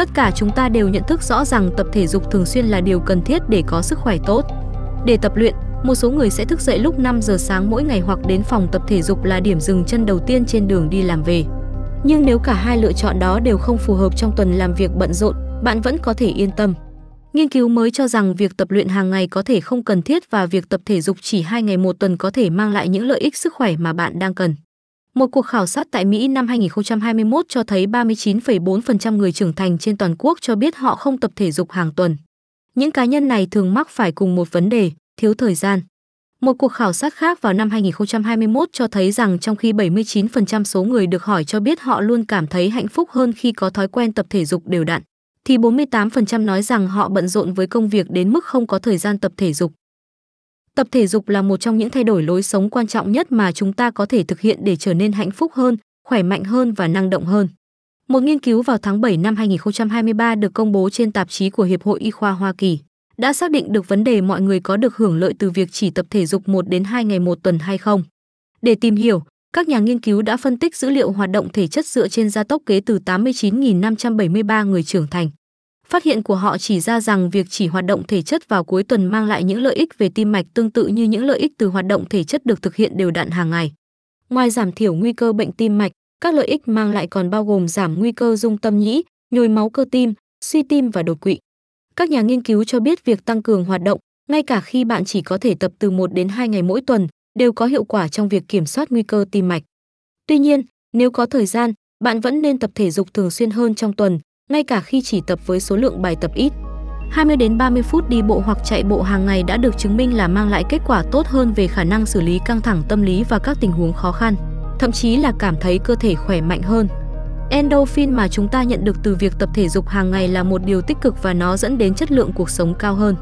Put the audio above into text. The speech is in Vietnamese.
Tất cả chúng ta đều nhận thức rõ rằng tập thể dục thường xuyên là điều cần thiết để có sức khỏe tốt. Để tập luyện, một số người sẽ thức dậy lúc 5 giờ sáng mỗi ngày hoặc đến phòng tập thể dục là điểm dừng chân đầu tiên trên đường đi làm về. Nhưng nếu cả hai lựa chọn đó đều không phù hợp trong tuần làm việc bận rộn, bạn vẫn có thể yên tâm. Nghiên cứu mới cho rằng việc tập luyện hàng ngày có thể không cần thiết và việc tập thể dục chỉ 2 ngày một tuần có thể mang lại những lợi ích sức khỏe mà bạn đang cần. Một cuộc khảo sát tại Mỹ năm 2021 cho thấy 39,4% người trưởng thành trên toàn quốc cho biết họ không tập thể dục hàng tuần. Những cá nhân này thường mắc phải cùng một vấn đề, thiếu thời gian. Một cuộc khảo sát khác vào năm 2021 cho thấy rằng trong khi 79% số người được hỏi cho biết họ luôn cảm thấy hạnh phúc hơn khi có thói quen tập thể dục đều đặn, thì 48% nói rằng họ bận rộn với công việc đến mức không có thời gian tập thể dục. Tập thể dục là một trong những thay đổi lối sống quan trọng nhất mà chúng ta có thể thực hiện để trở nên hạnh phúc hơn, khỏe mạnh hơn và năng động hơn. Một nghiên cứu vào tháng 7 năm 2023 được công bố trên tạp chí của Hiệp hội Y khoa Hoa Kỳ đã xác định được vấn đề mọi người có được hưởng lợi từ việc chỉ tập thể dục 1 đến 2 ngày một tuần hay không. Để tìm hiểu, các nhà nghiên cứu đã phân tích dữ liệu hoạt động thể chất dựa trên gia tốc kế từ 89.573 người trưởng thành. Phát hiện của họ chỉ ra rằng việc chỉ hoạt động thể chất vào cuối tuần mang lại những lợi ích về tim mạch tương tự như những lợi ích từ hoạt động thể chất được thực hiện đều đặn hàng ngày. Ngoài giảm thiểu nguy cơ bệnh tim mạch, các lợi ích mang lại còn bao gồm giảm nguy cơ dung tâm nhĩ, nhồi máu cơ tim, suy tim và đột quỵ. Các nhà nghiên cứu cho biết việc tăng cường hoạt động, ngay cả khi bạn chỉ có thể tập từ 1 đến 2 ngày mỗi tuần, đều có hiệu quả trong việc kiểm soát nguy cơ tim mạch. Tuy nhiên, nếu có thời gian, bạn vẫn nên tập thể dục thường xuyên hơn trong tuần, ngay cả khi chỉ tập với số lượng bài tập ít. 20 đến 30 phút đi bộ hoặc chạy bộ hàng ngày đã được chứng minh là mang lại kết quả tốt hơn về khả năng xử lý căng thẳng tâm lý và các tình huống khó khăn, thậm chí là cảm thấy cơ thể khỏe mạnh hơn. Endorphin mà chúng ta nhận được từ việc tập thể dục hàng ngày là một điều tích cực và nó dẫn đến chất lượng cuộc sống cao hơn.